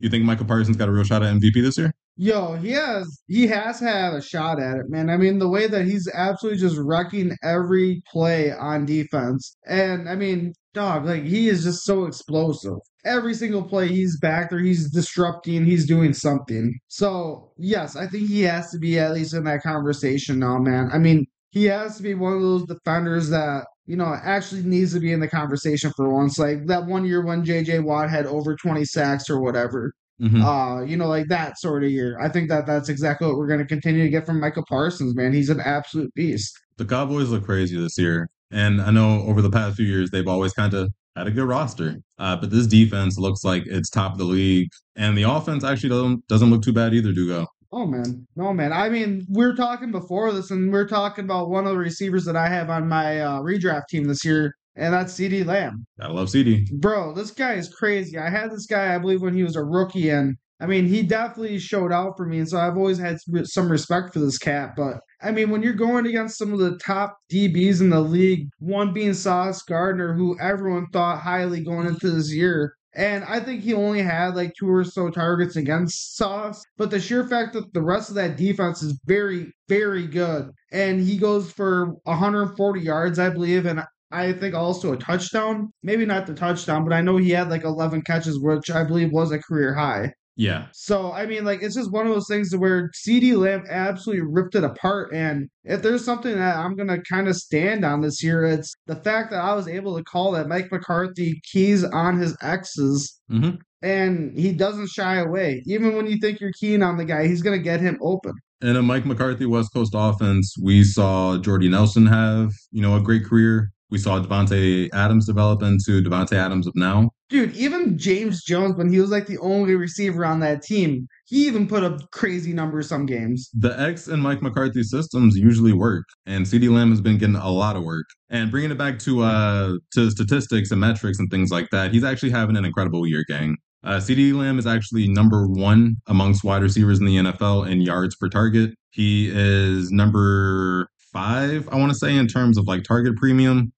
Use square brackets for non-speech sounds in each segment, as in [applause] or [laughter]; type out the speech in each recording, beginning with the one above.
You think Micah Parsons got a real shot at MVP this year? Yo, he has he has had a shot at it, man. I mean, the way that he's absolutely just wrecking every play on defense. And I mean, dog, like he is just so explosive. Every single play he's back there, he's disrupting, he's doing something. So, yes, I think he has to be at least in that conversation now, man. I mean, he has to be one of those defenders that you know, actually needs to be in the conversation for once. Like that one year when JJ Watt had over 20 sacks or whatever. Mm-hmm. Uh, you know, like that sort of year. I think that that's exactly what we're going to continue to get from Micah Parsons, man. He's an absolute beast. The Cowboys look crazy this year. And I know over the past few years, they've always kind of had a good roster. Uh, but this defense looks like it's top of the league. And the offense actually doesn't, doesn't look too bad either, Dugo. Oh man, no man. I mean, we are talking before this, and we are talking about one of the receivers that I have on my uh, redraft team this year, and that's CeeDee Lamb. I love CeeDee, Bro, this guy is crazy. I had this guy, I believe, when he was a rookie, and I mean, he definitely showed out for me, and so I've always had some respect for this cat. But I mean, when you're going against some of the top DBs in the league, one being Sauce Gardner, who everyone thought highly going into this year, and I think he only had like two or so targets against Sauce. But the sheer fact that the rest of that defense is very, very good. And he goes for 140 yards, I believe, and I think also a touchdown. Maybe not the touchdown, but I know he had like 11 catches, which I believe was a career high. Yeah. So I mean, like it's just one of those things where CeeDee Lamb absolutely ripped it apart. And if there's something that I'm gonna kind of stand on this year, it's the fact that I was able to call that Mike McCarthy keys on his X's. Mm-hmm. And he doesn't shy away. Even when you think you're keen on the guy, he's going to get him open. In a Mike McCarthy West Coast offense, we saw Jordy Nelson have, you know, a great career. We saw Davante Adams develop into Davante Adams of now. Dude, even James Jones, when he was like the only receiver on that team, he even put up crazy numbers some games. The X and Mike McCarthy systems usually work, and CeeDee Lamb has been getting a lot of work. And bringing it back to uh to statistics and metrics and things like that, he's actually having an incredible year, gang. Uh, CeeDee Lamb is actually number one amongst wide receivers in the NFL in yards per target. He is number five, I want to say, in terms of like target premium.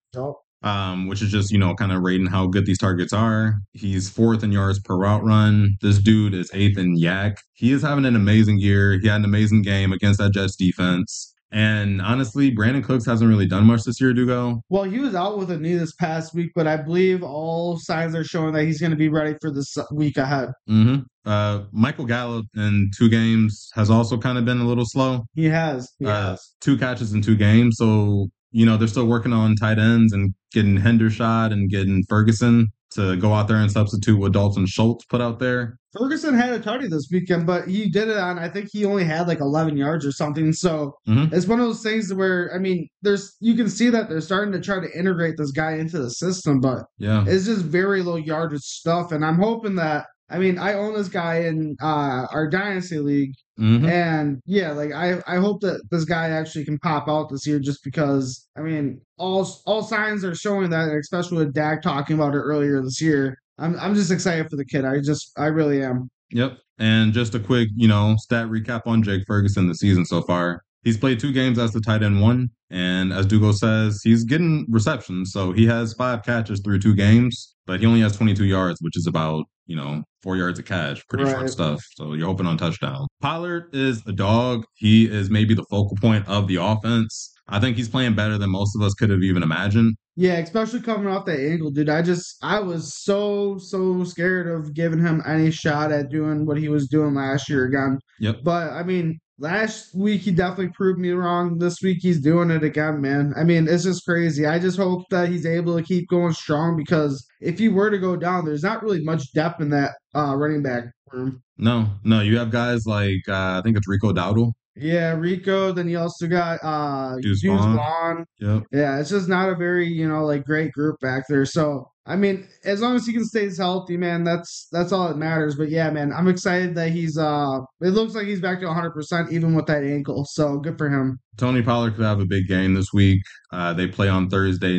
Um, which is just, you know, kind of rating how good these targets are. He's fourth in yards per route run. This dude is eighth in YAC. He is having an amazing year. He had an amazing game against that Jets defense. And honestly, Brandin Cooks hasn't really done much this year, Dugo. Well, he was out with a knee this past week, but I believe all signs are showing that he's going to be ready for this week ahead. Mm-hmm. Uh, Michael Gallup in two games has also kind of been a little slow. He has. He uh, has. Two catches in two games. So you know, they're still working on tight ends and getting Hendershot and getting Ferguson to go out there and substitute what Dalton Schultz put out there. Ferguson had a tutty this weekend, but he did it on, I think he only had like 11 yards or something. So mm-hmm. it's one of those things where, I mean, there's, you can see that they're starting to try to integrate this guy into the system, but yeah, it's just very low yardage stuff. And I'm hoping that I mean, I own this guy in uh, our dynasty league, mm-hmm. and yeah, like I, I hope that this guy actually can pop out this year, just because I mean, all all signs are showing that, especially with Dak talking about it earlier this year. I'm I'm just excited for the kid. I just I really am. Yep. And just a quick, you know, stat recap on Jake Ferguson the season so far. He's played two games as the tight end one, and as Dugo says, he's getting receptions. So he has five catches through two games, but he only has 22 yards, which is about you know, four yards of catch, pretty right. short stuff. So you're hoping on touchdown. Pollard is a dog. He is maybe the focal point of the offense. I think he's playing better than most of us could have even imagined. Yeah, especially coming off that ankle, dude. I just I was so so scared of giving him any shot at doing what he was doing last year again. Yep. But I mean, last week he definitely proved me wrong. This week he's doing it again, man. I mean, it's just crazy. I just hope that he's able to keep going strong because if he were to go down, there's not really much depth in that uh, running back room. No, no, you have guys like uh, I think it's Rico Dowdle. Yeah, Rico. Then you also got uh Deuce Vaughn. Yep. Yeah, it's just not a very you know like great group back there. So I mean, as long as he can stay healthy, man, that's that's all that matters. But yeah, man, I'm excited that he's uh it looks like he's back to 100% even with that ankle. So good for him. Tony Pollard could have a big game this week. Uh, they play on Thursday,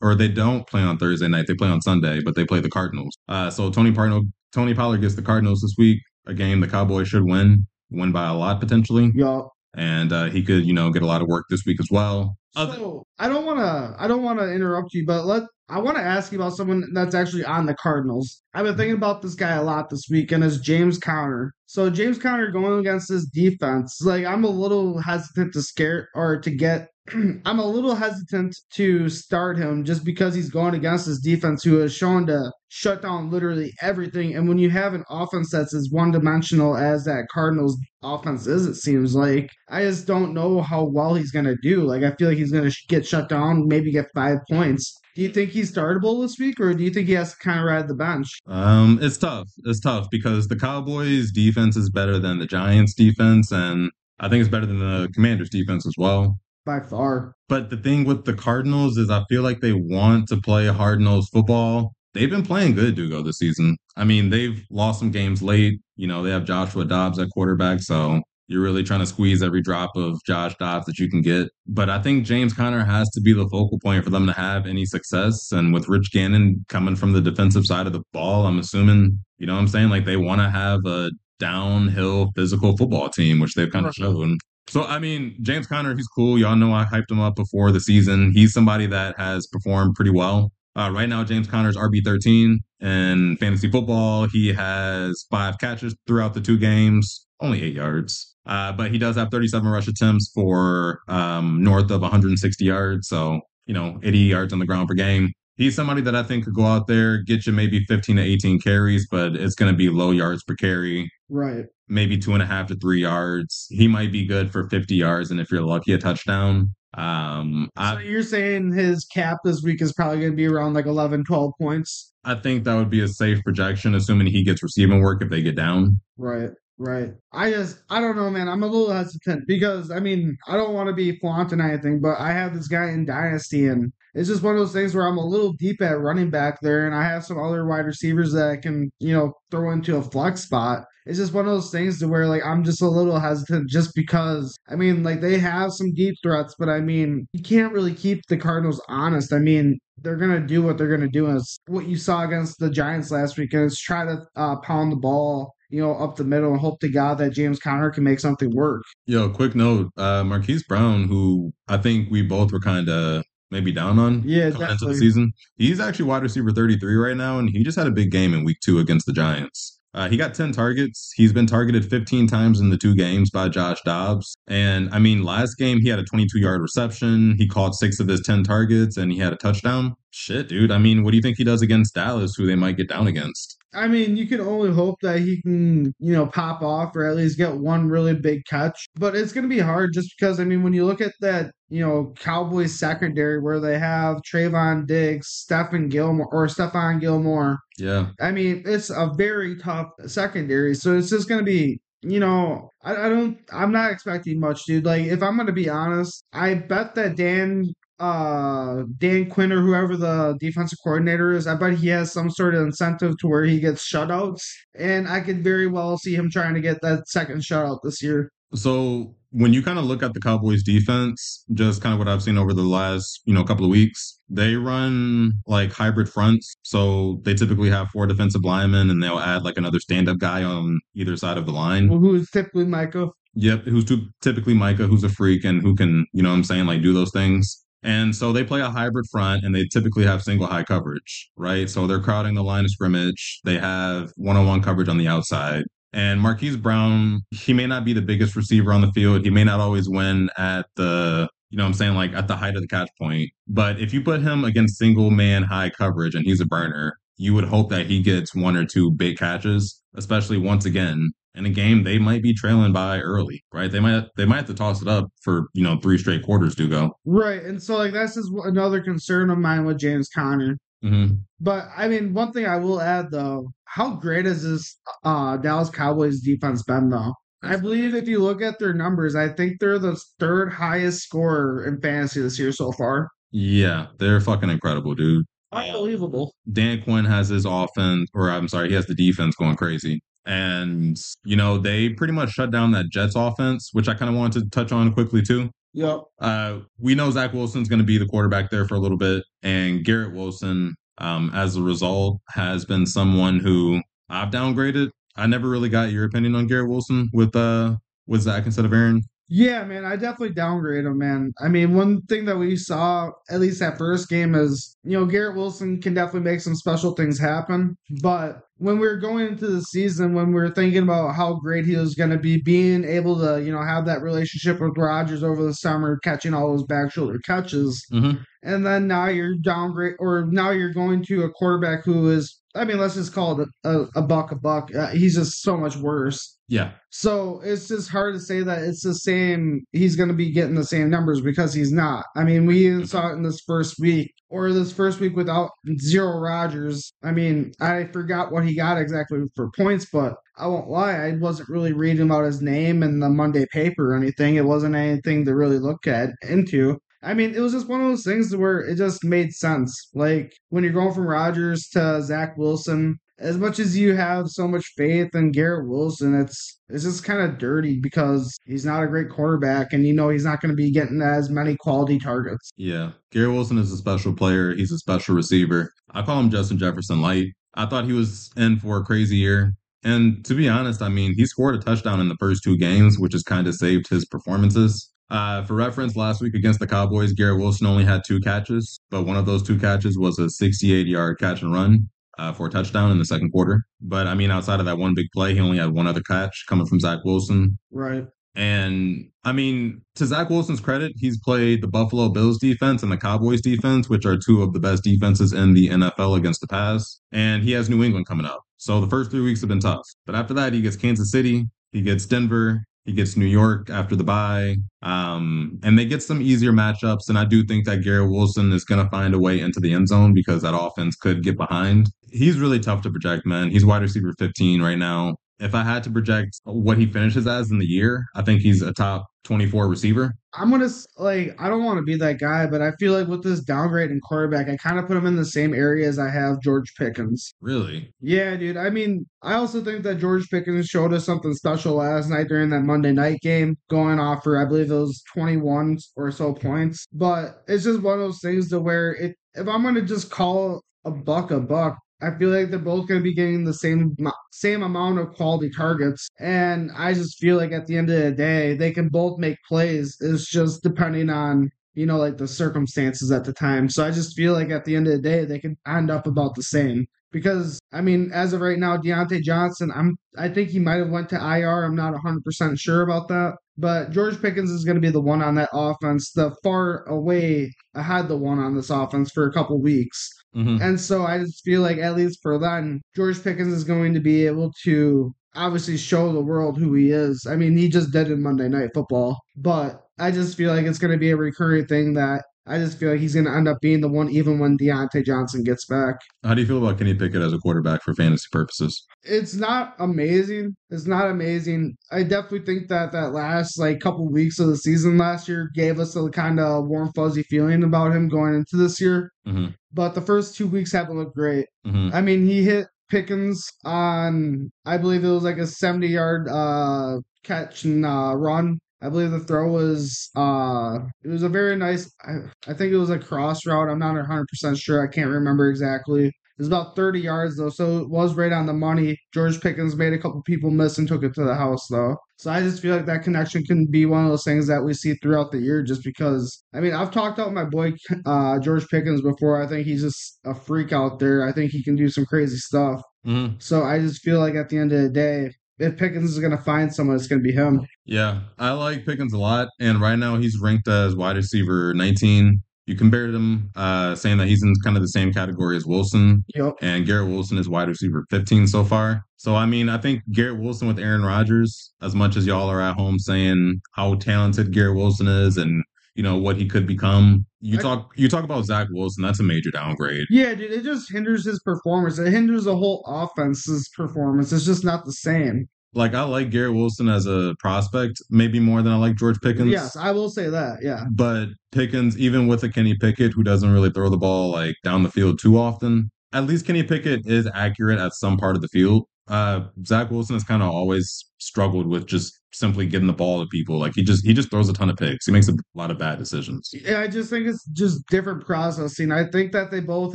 or they don't play on Thursday night. They play on Sunday, but they play the Cardinals. Uh, so Tony Pollard, Tony Pollard gets the Cardinals this week. A game the Cowboys should win, win by a lot potentially. Yeah and uh, he could, you know, get a lot of work this week as well. So I don't want to, I don't want to interrupt you, but let I want to ask you about someone that's actually on the Cardinals. I've been thinking about this guy a lot this week, and it's James Conner. So James Conner going against this defense, like I'm a little hesitant to scare or to get [clears throat] I'm a little hesitant to start him just because he's going against this defense who has shown to shut down literally everything. And when you have an offense that's as one dimensional as that Cardinals offense is, it seems like I just don't know how well he's going to do. Like, I feel like he's going to get shut down, maybe get five points. Do you think he's startable this week, or do you think he has to kind of ride the bench? Um, it's tough. It's tough because the Cowboys' defense is better than the Giants' defense, and I think it's better than the Commanders' defense as well by far. But the thing with the Cardinals is I feel like they want to play hard nosed football. They've been playing good, Dugo, this season. I mean, they've lost some games late. You know, they have Joshua Dobbs at quarterback, so you're really trying to squeeze every drop of Josh Dobbs that you can get. But I think James Conner has to be the focal point for them to have any success. And with Rich Gannon coming from the defensive side of the ball, I'm assuming, you know what I'm saying? Like they want to have a downhill physical football team, which they've kind of shown. So I mean, James Conner, he's cool. Y'all know I hyped him up before the season. He's somebody that has performed pretty well. Uh, right now, James Conner's RB thirteen in fantasy football. He has five catches throughout the two games, only eight yards. Uh, but he does have 37 rush attempts for um, north of 160 yards. So, you know, 80 yards on the ground per game. He's somebody that I think could go out there, get you maybe 15 to 18 carries, but it's going to be low yards per carry. Right maybe two and a half to three yards. He might be good for 50 yards, and if you're lucky, a touchdown. Um, so I, you're saying his cap this week is probably going to be around like 11, 12 points? I think that would be a safe projection, assuming he gets receiving work if they get down. Right. Right. I just, I don't know, man. I'm a little hesitant because, I mean, I don't want to be flaunting anything, but I have this guy in Dynasty, and it's just one of those things where I'm a little deep at running back there, and I have some other wide receivers that I can, you know, throw into a flex spot. It's just one of those things to where like I'm just a little hesitant just because I mean like they have some deep threats, but I mean you can't really keep the Cardinals honest. I mean they're gonna do what they're gonna do. Is what you saw against the Giants last week, and it's try to uh, pound the ball you know, up the middle and hope to God that James Conner can make something work. Yo, quick note, uh, Marquise Brown, who I think we both were kind of maybe down on yeah, coming into the season. He's actually wide receiver 33 right now, and he just had a big game in week two against the Giants. Uh, he got 10 targets. He's been targeted 15 times in the two games by Josh Dobbs. And I mean, last game, he had a 22 yard reception. He caught six of his 10 targets and he had a touchdown. Shit, dude. I mean, what do you think he does against Dallas, who they might get down against? I mean, you can only hope that he can, you know, pop off or at least get one really big catch. But it's going to be hard just because, I mean, when you look at that, you know, Cowboys secondary where they have Trevon Diggs, Stephen Gilmore, or Stephon Gilmore. Yeah. I mean, it's a very tough secondary. So it's just going to be you know, I, I, don't, I'm not expecting much, dude. Like, if I'm going to be honest, I bet that Dan uh Dan Quinn or whoever the defensive coordinator is, I bet he has some sort of incentive to where he gets shutouts. And I could very well see him trying to get that second shutout this year. So when you kind of look at the Cowboys defense, just kind of what I've seen over the last, you know, couple of weeks, they run like hybrid fronts. So they typically have four defensive linemen and they'll add like another stand-up guy on either side of the line. Well, who's typically Micah? Yep, who's typically Micah, who's a freak and who can, you know what I'm saying, like do those things. And so they play a hybrid front and they typically have single high coverage, right? So they're crowding the line of scrimmage. They have one on one coverage on the outside. And Marquise Brown, he may not be the biggest receiver on the field. He may not always win at the, you know I'm saying, like at the height of the catch point. But if you put him against single man high coverage and he's a burner, you would hope that he gets one or two big catches, especially once again in a game they might be trailing by early, right? They might they might have to toss it up for you know three straight quarters to go. Right, and so like that's just another concern of mine with James Conner. Mm-hmm. But I mean, one thing I will add though, how great has this uh, Dallas Cowboys defense been though? I believe if you look at their numbers, I think they're the third highest scorer in fantasy this year so far. Yeah, they're fucking incredible, dude. Unbelievable. Dan Quinn has his offense, or I'm sorry, he has the defense going crazy. And, you know, they pretty much shut down that Jets offense, which I kind of wanted to touch on quickly too. Yep. Uh, we know Zach Wilson's going to be the quarterback there for a little bit. And Garrett Wilson, um, as a result, has been someone who I've downgraded. I never really got your opinion on Garrett Wilson with uh with Zach instead of Aaron. Yeah, man, I definitely downgrade him, man. I mean, one thing that we saw, at least that first game, is, you know, Garrett Wilson can definitely make some special things happen. But when we were going into the season, when we were thinking about how great he was going to be, being able to, you know, have that relationship with Rodgers over the summer, catching all those back shoulder catches, Mm-hmm. and then now you're downgrade, or now you're going to a quarterback who is, I mean, let's just call it a, a, a buck a buck. Uh, he's just so much worse. Yeah. So it's just hard to say that it's the same. He's going to be getting the same numbers because he's not. I mean, we even saw it in this first week or this first week without zero Rogers. I mean, I forgot what he got exactly for points, but I won't lie, I wasn't really reading about his name in the Monday paper or anything. It wasn't anything to really look at into. I mean, it was just one of those things where it just made sense. Like when you're going from Rodgers to Zach Wilson, as much as you have so much faith in Garrett Wilson, it's it's just kind of dirty because he's not a great quarterback, and you know he's not going to be getting as many quality targets. Yeah. Garrett Wilson is a special player. He's a special receiver. I call him Justin Jefferson Light. I thought he was in for a crazy year. And to be honest, I mean, he scored a touchdown in the first two games, which has kind of saved his performances. Uh, for reference, last week against the Cowboys, Garrett Wilson only had two catches, but one of those two catches was a 68 yard catch and run uh, for a touchdown in the second quarter. But I mean, outside of that one big play, he only had one other catch coming from Zach Wilson. Right. And I mean, to Zach Wilson's credit, he's played the Buffalo Bills defense and the Cowboys defense, which are two of the best defenses in the NFL against the pass. And he has New England coming up. So the first three weeks have been tough. But after that, he gets Kansas City, he gets Denver, he gets New York after the bye. Um, and they get some easier matchups. And I do think that Garrett Wilson is going to find a way into the end zone because that offense could get behind. He's really tough to project, man. He's wide receiver 15 right now if I had to project what he finishes as in the year, I think he's a top 24 receiver. I'm gonna like I don't want to be that guy, but I feel like with this downgrade in quarterback, I kind of put him in the same area as I have George Pickens. Really? Yeah, dude. I mean, I also think that George Pickens showed us something special last night during that Monday night game, going off for I believe it was 21 or so points. But it's just one of those things to where it if I'm gonna just call a buck a buck, I feel like they're both going to be getting the same same amount of quality targets, and I just feel like at the end of the day, they can both make plays. It's just depending on you know like the circumstances at the time. So I just feel like at the end of the day, they can end up about the same. Because I mean, as of right now, Diontae Johnson, I'm I think he might have went to IR. I'm not 100 percent sure about that. But George Pickens is going to be the one on that offense, the far away ahead the one on this offense for a couple weeks. Mm-hmm. And so I just feel like at least for then, George Pickens is going to be able to obviously show the world who he is. I mean, he just did in Monday Night Football, but I just feel like it's going to be a recurring thing that I just feel like he's going to end up being the one even when Diontae Johnson gets back. How do you feel about Kenny Pickett as a quarterback for fantasy purposes? It's not amazing. It's not amazing. I definitely think that that last like couple weeks of the season last year gave us a kind of warm fuzzy feeling about him going into this year. Mm-hmm. But the first two weeks haven't looked great. Mm-hmm. I mean, he hit Pickens on I believe it was like a 70 yard uh catch and uh, run. I believe the throw was uh it was a very nice I, I think it was a cross route. I'm not 100% sure. I can't remember exactly. It was about 30 yards though, so it was right on the money. George Pickens made a couple people miss and took it to the house though. So I just feel like that connection can be one of those things that we see throughout the year just because I mean I've talked about my boy uh, George Pickens before. I think he's just a freak out there. I think he can do some crazy stuff. Mm-hmm. So I just feel like at the end of the day, if Pickens is going to find someone, it's going to be him. Yeah, I like Pickens a lot, and right now he's ranked as wide receiver 19. You compared him, uh, saying that he's in kind of the same category as Wilson, Yep. and Garrett Wilson is wide receiver 15 so far. So I mean, I think Garrett Wilson with Aaron Rodgers, as much as y'all are at home saying how talented Garrett Wilson is and you know what he could become, you talk you talk about Zach Wilson. That's a major downgrade. Yeah, dude, it just hinders his performance. It hinders the whole offense's performance. It's just not the same. Like I like Garrett Wilson as a prospect, maybe more than I like George Pickens. Yes, I will say that. Yeah. But Pickens, even with a Kenny Pickett who doesn't really throw the ball like down the field too often, at least Kenny Pickett is accurate at some part of the field. Uh, Zach Wilson has kind of always struggled with just simply getting the ball to people. Like he just he just throws a ton of picks. He makes a lot of bad decisions. Yeah, I just think it's just different processing. I think that they both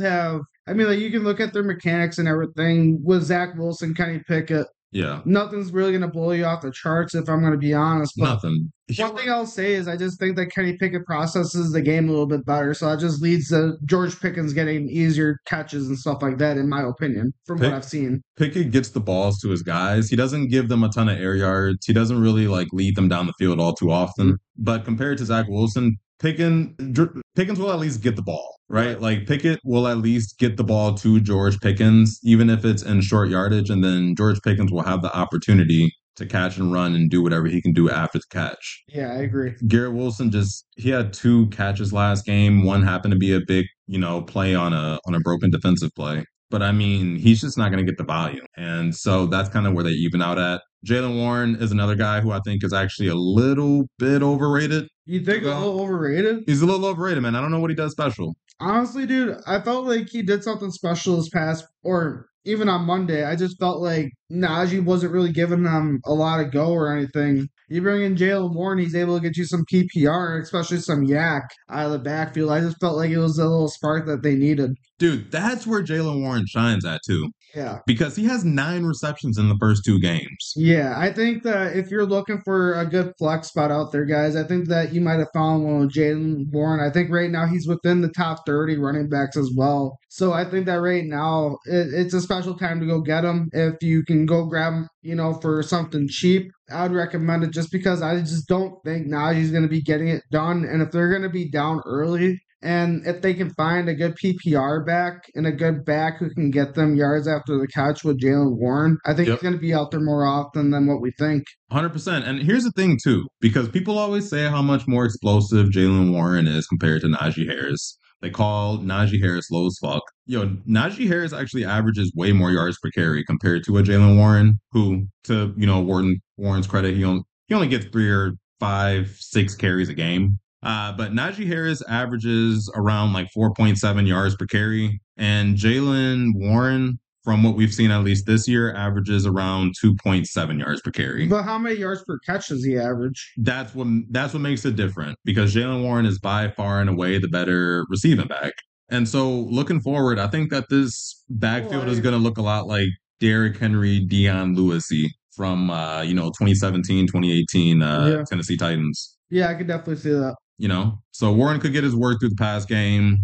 have. I mean, like you can look at their mechanics and everything with Zach Wilson, Kenny Pickett. Yeah. Nothing's really going to blow you off the charts, if I'm going to be honest. But Nothing. one thing I'll say is I just think that Kenny Pickett processes the game a little bit better. So that just leads to George Pickens getting easier catches and stuff like that, in my opinion, from Pick- what I've seen. Pickett gets the balls to his guys. He doesn't give them a ton of air yards. He doesn't really like lead them down the field all too often. Mm-hmm. But compared to Zach Wilson, Pickens, Pickens will at least get the ball, right? Like Pickett will at least get the ball to George Pickens, even if it's in short yardage, and then George Pickens will have the opportunity to catch and run and do whatever he can do after the catch. Yeah, I agree. Garrett Wilson just he had two catches last game. One happened to be a big, you know, play on a on a broken defensive play. But I mean, he's just not going to get the volume. And so that's kind of where they even out at. Jaylen Warren is another guy who I think is actually a little bit overrated. You think a little overrated? He's a little overrated, man. I don't know what he does special. Honestly, dude, I felt like he did something special this past, or even on Monday. I just felt like Najee wasn't really giving them a lot of go or anything. You bring in Jaylen Warren, he's able to get you some PPR, especially some YAC out of the backfield. I just felt like it was a little spark that they needed. Dude, that's where Jaylen Warren shines at too. Yeah. Because he has nine receptions in the first two games. Yeah, I think that if you're looking for a good flex spot out there, guys, I think that you might have found one with Jaylen Warren. I think right now he's within the top 30 running backs as well. So I think that right now it, it's a special time to go get him. If you can go grab him, you know, for something cheap, I would recommend it just because I just don't think Najee's going to be getting it done. And if they're going to be down early, and if they can find a good PPR back and a good back who can get them yards after the catch with Jaylen Warren, I think Yep. he's going to be out there more often than what we think. 100%. And here's the thing, too, because people always say how much more explosive Jaylen Warren is compared to Najee Harris. They call Najee Harris low as fuck. Yo, Najee Harris actually averages way more yards per carry compared to a Jaylen Warren, who, to you know Warren Warren's credit, he only he only gets three or five, six carries a game. Uh, but Najee Harris averages around like 4.7 yards per carry, and Jaylen Warren, from what we've seen at least this year, averages around 2.7 yards per carry But how many yards per catch does he average? that's what that's what makes it different because Jaylen Warren is by far and away the better receiving back. And so looking forward, I think that this backfield Well, is going to look a lot like Derrick Henry, Dion Lewisy from uh, you know 2017, 2018 uh, Yeah. Tennessee Titans. Yeah, I could definitely see that. You know, so Warren could get his work through the pass game,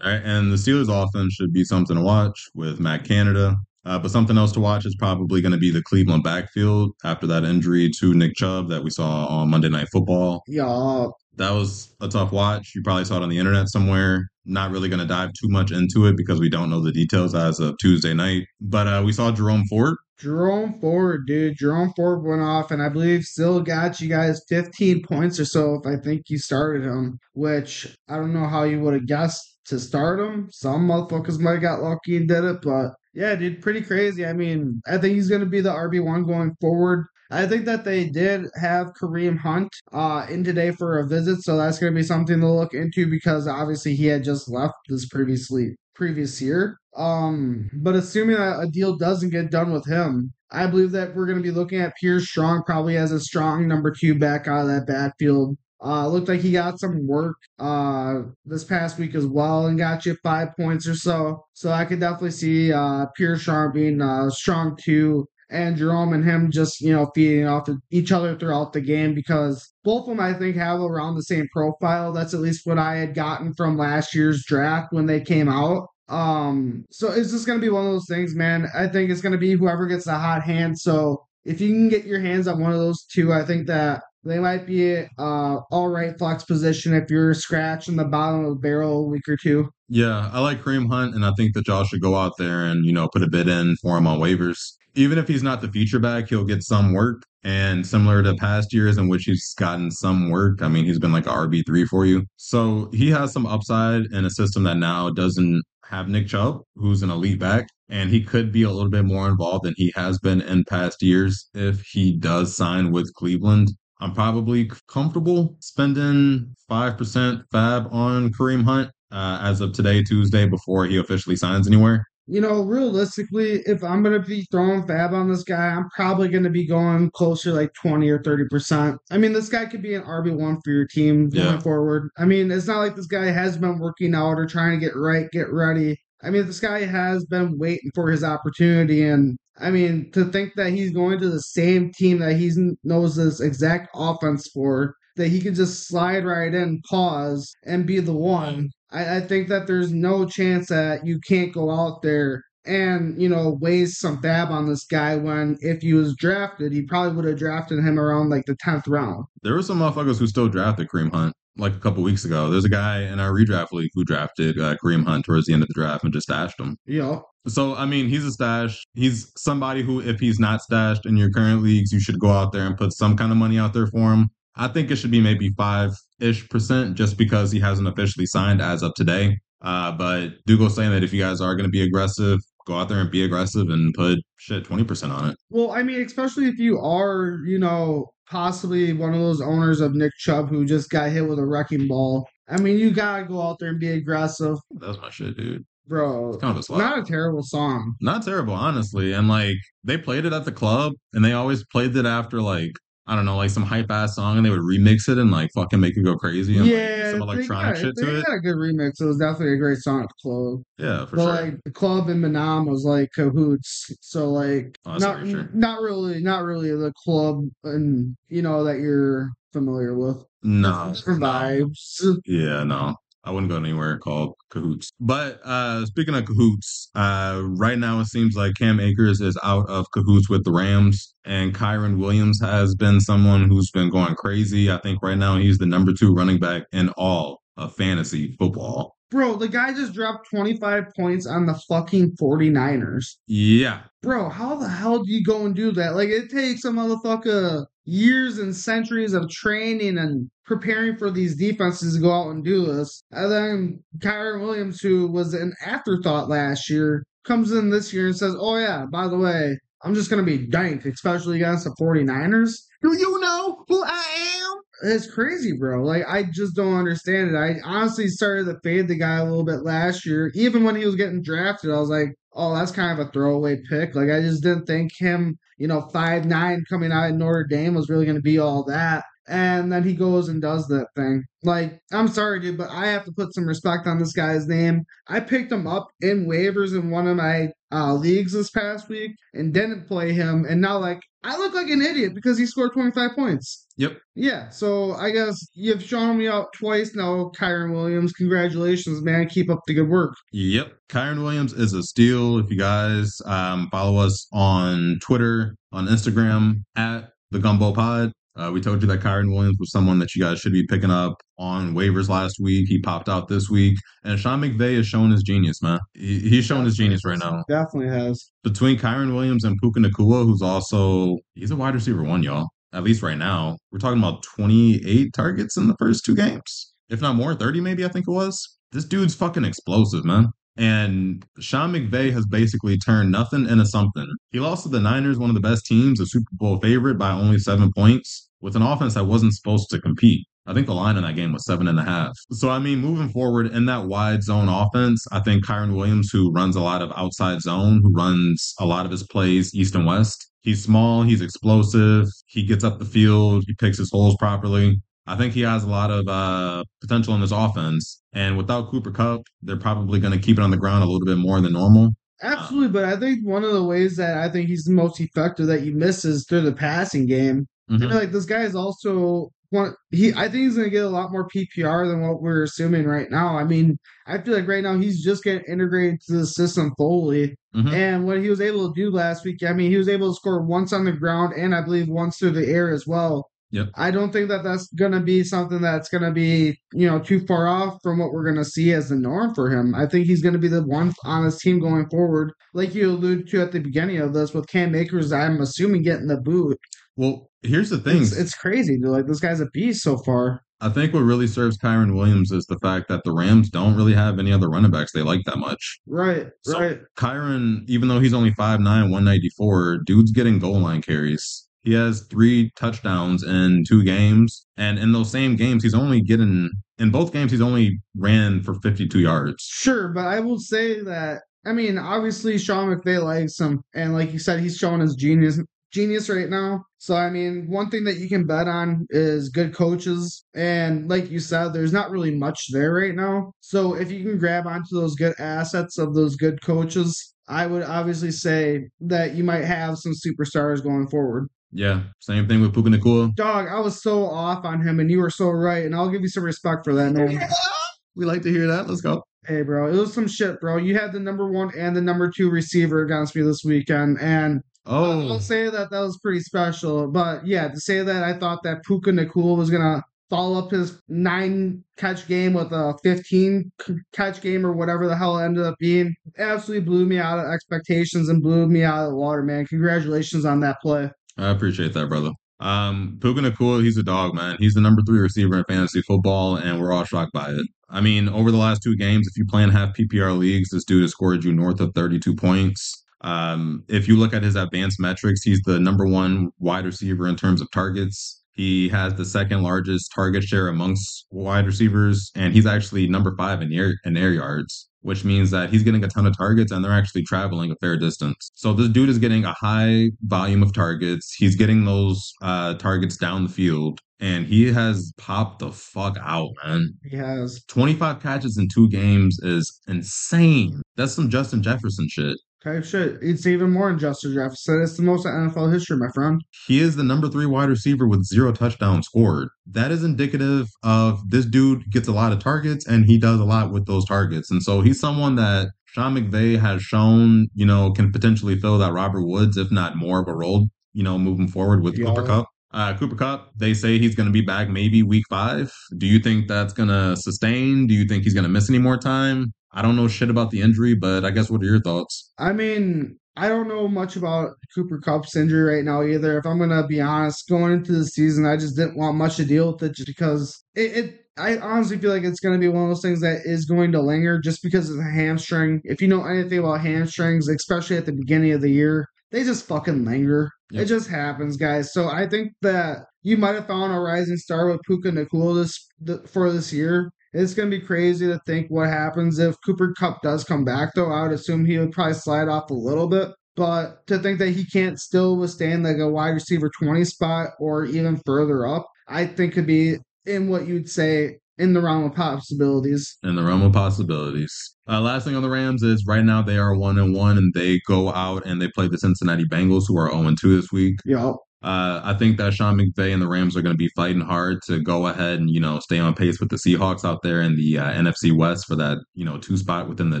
right? and the Steelers' offense should be something to watch with Matt Canada. Uh, but something else to watch is probably going to be the Cleveland backfield after that injury to Nick Chubb that we saw on Monday Night Football. Yeah, That was a tough watch. You probably saw it on the internet somewhere. Not really going to dive too much into it because we don't know the details as of Tuesday night. But uh, we saw Jerome Ford. Jerome Ford, dude. Jerome Ford went off, and I believe still got you guys 15 points or so if I think you started him, which I don't know how you would have guessed to start him. Some motherfuckers might have got lucky and did it, but yeah, dude, pretty crazy. I mean, I think he's going to be the RB1 going forward. I think that they did have Kareem Hunt uh, in today for a visit, so that's going to be something to look into because obviously he had just left this previously previous year. Um, but assuming that a deal doesn't get done with him, I believe that we're going to be looking at Pierre Strong probably as a strong number two back out of that backfield. Uh, looked like he got some work uh this past week as well and got you five points or so. So I could definitely see uh Pierre Strong being uh strong too and Jerome and him just, you know, feeding off of each other throughout the game because both of them, I think, have around the same profile. That's at least what I had gotten from last year's draft when they came out. Um, so it's just gonna be one of those things, man. I think it's gonna be whoever gets the hot hand. So if you can get your hands on one of those two, I think that they might be uh all right flex position if you're scratching the bottom of the barrel a week or two. Yeah, I like Kareem Hunt, and I think that y'all should go out there and, you know, put a bid in for him on waivers. Even if he's not the feature back, he'll get some work. And similar to past years in which he's gotten some work, I mean, he's been like a RB3 for you. So he has some upside in a system that now doesn't have Nick Chubb, who's an elite back. And he could be a little bit more involved than he has been in past years if he does sign with Cleveland. I'm probably comfortable spending 5% fab on Kareem Hunt uh, as of today, Tuesday, before he officially signs anywhere. You know, realistically, if I'm gonna be throwing fab on this guy, I'm probably gonna be going closer to like 20 or 30 percent. I mean, this guy could be an RB1 for your team going Yeah. forward. I mean, it's not like this guy has been working out or trying to get right, get ready. I mean, this guy has been waiting for his opportunity, and I mean, to think that he's going to the same team that he knows this exact offense for, that he can just slide right in, pause, and be the one. I, I think that there's no chance that you can't go out there and you know waste some fab on this guy when if he was drafted he probably would have drafted him around like the 10th round there were some motherfuckers who still drafted Kareem Hunt like a couple weeks ago. There's a guy in our redraft league who drafted uh, Kareem Hunt towards the end of the draft and just stashed him. Yeah. So I mean, he's a stash. He's somebody who, if he's not stashed in your current leagues, you should go out there and put some kind of money out there for him. I think it should be maybe five ish percent, just because he hasn't officially signed as of today. Uh, but Dugo saying that if you guys are going to be aggressive, go out there and be aggressive and put shit 20% on it. Well, I mean, especially if you are, you know, possibly one of those owners of Nick Chubb who just got hit with a wrecking ball. I mean, you gotta go out there and be aggressive. That's my shit, dude. Bro, it's kind of a not a terrible song. Not terrible, honestly. And like they played it at the club, and they always played it after like I don't know, like some hype ass song, and they would remix it and like fucking make it go crazy and yeah, like, some electronic got, shit to it. Got a good remix. It was definitely a great song at the club. Yeah, for sure. but, sure. Like the club in Manam was like cahoots, so like oh, not sure. not really, not really the club and you know that you're familiar with. No, different no. vibes. Yeah, no. I wouldn't go anywhere called Cahoots. But uh, speaking of Cahoots, uh, right now it seems like Cam Akers is out of Cahoots with the Rams, and Kyren Williams has been someone who's been going crazy. I think right now he's the number two running back in all of fantasy football. Bro, the guy just dropped 25 points on the fucking 49ers. Yeah. Bro, how the hell do you go and do that? Like, it takes a motherfucker years and centuries of training and preparing for these defenses to go out and do this. And then Kyren Williams, who was an afterthought last year, comes in this year and says, Oh, yeah, by the way, I'm just going to be dank, especially against the 49ers. Do you know who I am? It's crazy, bro. Like, I just don't understand it. I honestly started to fade the guy a little bit last year. Even when he was getting drafted, I was like, oh, that's kind of a throwaway pick. Like, I just didn't think him, you know, five nine coming out of Notre Dame was really going to be all that and then he goes and does that thing. Like, I'm sorry, dude, but I have to put some respect on this guy's name. I picked him up in waivers in one of my uh, leagues this past week and didn't play him, and now like I look like an idiot because he scored 25 points. Yep. Yeah. So I guess you've shown me out twice now, Kyren Williams. Congratulations, man. Keep up the good work. Yep. Kyren Williams is a steal. If you guys um, follow us on Twitter, on Instagram at the Gumbo Pod, uh, we told you that Kyren Williams was someone that you guys should be picking up on waivers last week. He popped out this week, and Sean McVay has shown his genius, man. He, he's shown his genius right now. Definitely has. Between Kyren Williams and Puka Nacua, who's also he's a wide receiver one, y'all. At least right now, we're talking about 28 targets in the first two games, if not more, 30 maybe. I think it was. This dude's fucking explosive, man. And Sean McVay has basically turned nothing into something. He lost to the Niners, one of the best teams, a Super Bowl favorite by only seven points, with an offense that wasn't supposed to compete. I think the line in that game was seven and a half. So, I mean, moving forward in that wide zone offense, I think Kyren Williams, who runs a lot of outside zone, who runs a lot of his plays east and west, he's small, he's explosive, he gets up the field, he picks his holes properly. I think he has a lot of uh, potential in this offense. And without Cooper Kupp, they're probably going to keep it on the ground a little bit more than normal. Absolutely, but I think one of the ways that I think he's the most effective that you miss is through the passing game. Mm-hmm. like this guy is also one. He, I think he's going to get a lot more PPR than what we're assuming right now. I mean, I feel like right now he's just getting integrated to the system fully. Mm-hmm. And what he was able to do last week, I mean, he was able to score once on the ground and I believe once through the air as well. Yep. I don't think that that's going to be something that's going to be, you know, too far off from what we're going to see as the norm for him. I think he's going to be the one on his team going forward, like you alluded to at the beginning of this with Cam Akers. I'm assuming getting the boot. Well, here's the thing: it's, it's crazy. Dude. Like this guy's a beast so far. I think what really serves Kyren Williams is the fact that the Rams don't really have any other running backs they like that much. Right, so right. Kyren, even though he's only 5'9, 194, dude's getting goal line carries. He has three touchdowns in two games. And in those same games, he's only getting, in both games, he's only ran for 52 yards. Sure, but I will say that, I mean, obviously Sean McVay likes him. And like you said, he's showing his genius genius right now. So I mean, one thing that you can bet on is good coaches, and like you said, there's not really much there right now. So if you can grab onto those good assets of those good coaches, I would obviously say that you might have some superstars going forward. Yeah, same thing with Puka Nacua. Dog, I was so off on him, and you were so right, and I'll give you some respect for that, man. [laughs] we like to hear that. Let's go. Hey, bro, it was some shit, bro. You had the number one and the number two receiver against me this weekend, and Oh, I'll say that that was pretty special. But yeah, to say that I thought that Puka Nacua was gonna follow up his nine catch game with a 15 c- catch game or whatever the hell it ended up being absolutely blew me out of expectations and blew me out of the water, man. Congratulations on that play. I appreciate that, brother. Um, Puka Nacua, he's a dog, man. He's the number three receiver in fantasy football, and we're all shocked by it. I mean, over the last two games, if you plan half PPR leagues, this dude has scored you north of 32 points. Um, if you look at his advanced metrics, he's the number one wide receiver in terms of targets. He has the second largest target share amongst wide receivers, and he's actually number five in air in air yards, which means that he's getting a ton of targets and they're actually traveling a fair distance. So this dude is getting a high volume of targets. He's getting those uh, targets down the field, and he has popped the fuck out, man. He has 25 catches in two games is insane. That's some Justin Jefferson shit. Type shit. It's even more than Justin Jefferson. It's the most in NFL history, my friend. He is the number three wide receiver with zero touchdowns scored. That is indicative of this dude gets a lot of targets and he does a lot with those targets. And so he's someone that Sean McVay has shown, you know, can potentially fill that Robert Woods, if not more of a role, you know, moving forward with Yeah. Cooper Kupp. Uh, Cooper Kupp, they say he's going to be back maybe week five. Do you think that's going to sustain? Do you think he's going to miss any more time? I don't know shit about the injury, but I guess what are your thoughts? I mean, I don't know much about Cooper Kupp's injury right now either. If I'm gonna be honest, going into the season, I just didn't want much to deal with it just because it. it I honestly feel like it's going to be one of those things that is going to linger just because it's a hamstring. If you know anything about hamstrings, especially at the beginning of the year, they just fucking linger. Yep. It just happens, guys. So I think that you might have found a rising star with Puka Nacua this th- for this year. It's going to be crazy to think what happens if Cooper Kupp does come back, though. I would assume he would probably slide off a little bit. But to think that he can't still withstand like a wide receiver 20 spot or even further up, I think could be in what you'd say in the realm of possibilities. in the realm of possibilities. Uh, last thing on the Rams is right now they are one and one, and they go out and they play the Cincinnati Bengals, who are zero and two this week. Yup. Uh, I think that Sean McVay and the Rams are going to be fighting hard to go ahead and you know stay on pace with the Seahawks out there in the uh, NFC West for that you know two spot within the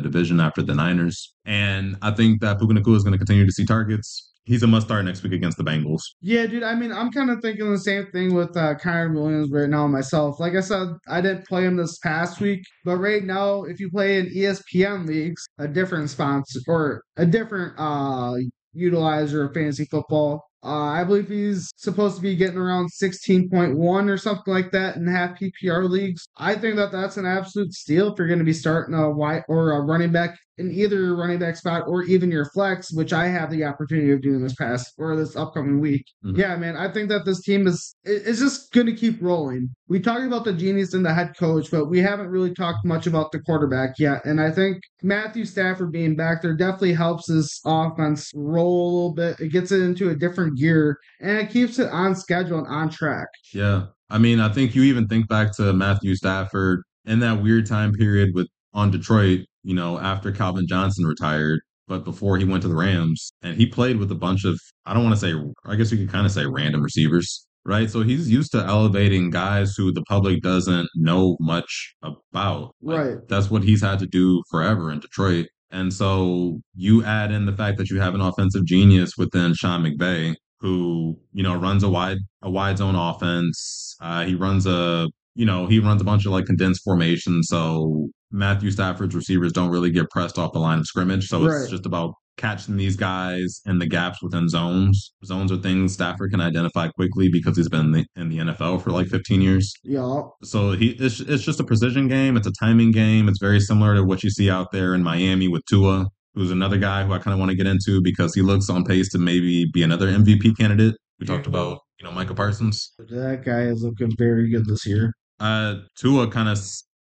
division after the Niners. And I think that Puka Nacua is going to continue to see targets. He's a must start next week against the Bengals. Yeah, dude. I mean, I'm kind of thinking the same thing with uh, Kyren Williams right now myself. Like I said, I didn't play him this past week, but right now, if you play in ESPN leagues, a different sponsor or a different uh utilizer of fantasy football. Uh, I believe he's supposed to be getting around 16.1 or something like that in half PPR leagues. I think that that's an absolute steal if you're going to be starting a wide or a running back in either your running back spot or even your flex, which I have the opportunity of doing this past or this upcoming week. Mhm. Yeah, man, I think that this team is it's just going to keep rolling. We talked about the genius and the head coach, but we haven't really talked much about the quarterback yet. And I think Matthew Stafford being back there definitely helps this offense roll a little bit. It gets it into a different gear and it keeps it on schedule and on track. Yeah. I mean, I think you even think back to Matthew Stafford in that weird time period with on Detroit, you know, after Calvin Johnson retired, but before he went to the Rams, and he played with a bunch of I don't want to say I guess you could kind of say random receivers, right? So he's used to elevating guys who the public doesn't know much about. Like, Right. That's what he's had to do forever in Detroit. And so you add in the fact that you have an offensive genius within Sean McVay, who you know runs a wide a wide zone offense. Uh, he runs a you know he runs a bunch of like condensed formations. So Matthew Stafford's receivers don't really get pressed off the line of scrimmage. So it's Right. just about catching these guys in the gaps within zones. Zones are things Stafford can identify quickly because he's been in the, in the NFL for like 15 years. Yeah. So he it's, it's just a precision game. It's a timing game. It's very similar to what you see out there in Miami with Tua, who's another guy who I kind of want to get into because he looks on pace to maybe be another MVP candidate. We talked about you know Micah Parsons. That guy is looking very good this year. Uh, Tua kind of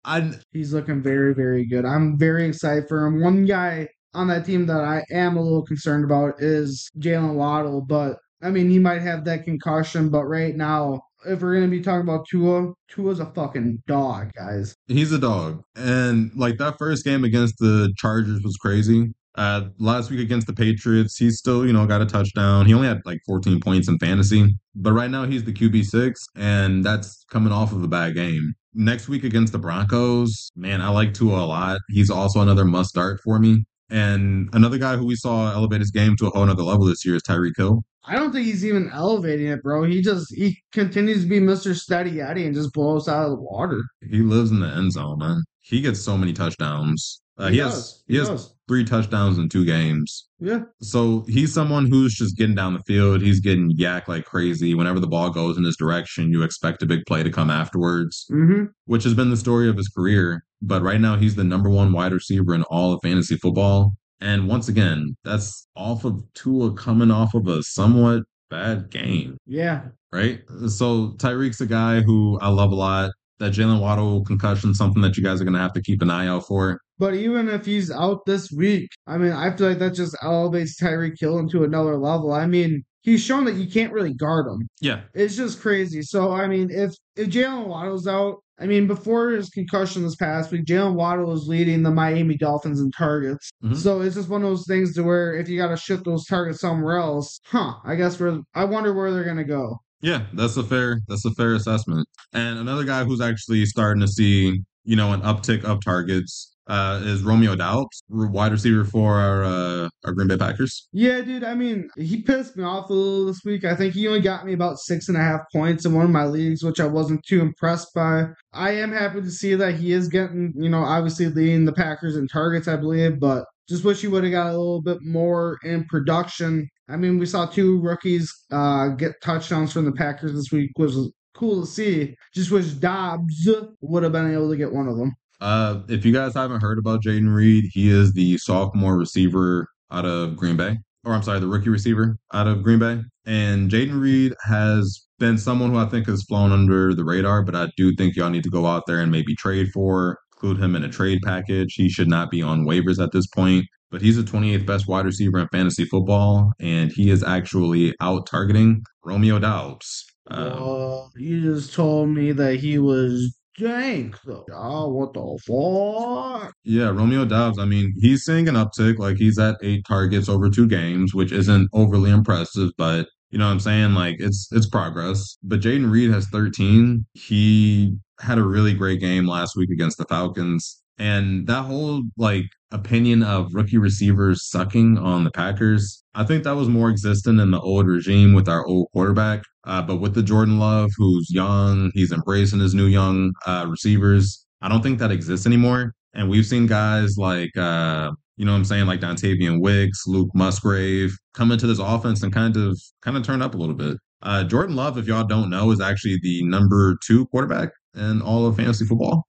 I He's looking very, very good. I'm very excited for him. One guy on that team that I am a little concerned about is Jaylen Waddle, but I mean, he might have that concussion, but right now, if we're going to be talking about Tua, Tua's a fucking dog, guys. he's a dog, and like that first game against the Chargers was crazy. Uh, last week against the Patriots, he still, you know, got a touchdown. He only had like 14 points in fantasy, but right now he's the QB6, and that's coming off of a bad game. Next week against the Broncos, man, I like Tua a lot. He's also another must start for me. And another guy who we saw elevate his game to a whole nother level this year is Tyreek Hill. I don't think he's even elevating it, bro. He just he continues to be Mr. Steady Eddie and just blows out of the water. He lives in the end zone, man. He gets so many touchdowns. Uh, he, he has he, he has three touchdowns in two games. Yeah. So he's someone who's just getting down the field. He's getting YAC like crazy. Whenever the ball goes in his direction, you expect a big play to come afterwards, mm-hmm. which has been the story of his career. But right now, he's the number one wide receiver in all of fantasy football. And once again, that's off of Tua coming off of a somewhat bad game. Yeah. Right? So Tyreek's a guy who I love a lot. That Jaylen Waddle concussion, something that you guys are going to have to keep an eye out for. But even if he's out this week, I mean, I feel like that just elevates Tyreek Hill into another level. I mean, he's shown that you can't really guard him. Yeah. It's just crazy. So, I mean, if, if Jaylen Waddle's out, I mean, before his concussion this past week, Jaylen Waddle was leading the Miami Dolphins in targets. Mm-hmm. So it's just one of those things to where if you got to shift those targets somewhere else, huh? I guess where I wonder where they're gonna go. Yeah, that's a fair that's a fair assessment. And another guy who's actually starting to see you know an uptick of targets uh, is Romeo Doubs, wide receiver for our uh, our Green Bay Packers. Yeah, dude. I mean, he pissed me off a little this week. I think he only got me about six and a half points in one of my leagues, which I wasn't too impressed by. I am happy to see that he is getting, you know, obviously leading the Packers in targets, I believe, but just wish he would have got a little bit more in production. I mean, we saw two rookies uh, get touchdowns from the Packers this week, which was cool to see. Just wish Doubs would have been able to get one of them. Uh, if you guys haven't heard about Jayden Reed, he is the sophomore receiver out of Green Bay. Or I'm sorry, the rookie receiver out of Green Bay. And Jayden Reed has been someone who I think has flown under the radar, but I do think y'all need to go out there and maybe trade for, include him in a trade package. He should not be on waivers at this point, but he's the 28th best wide receiver in fantasy football, and he is actually out targeting Romeo Doubs. Um, well, you just told me that he was though. Oh, what the fuck? Yeah, Romeo Doubs. I mean, he's seeing an uptick. Like he's at eight targets over two games, which isn't overly impressive, but you know what I'm saying? Like it's it's progress. But Jayden Reed has 13. He had a really great game last week against the Falcons. And that whole like opinion of rookie receivers sucking on the Packers, I think that was more existent in the old regime with our old quarterback. Uh, but with the Jordan Love, who's young, he's embracing his new young uh, receivers. I don't think that exists anymore. And we've seen guys like, uh, you know what I'm saying, like Dontayvion Wicks, Luke Musgrave come into this offense and kind of kind of turn up a little bit. Uh, Jordan Love, if y'all don't know, is actually the number two quarterback in all of fantasy football.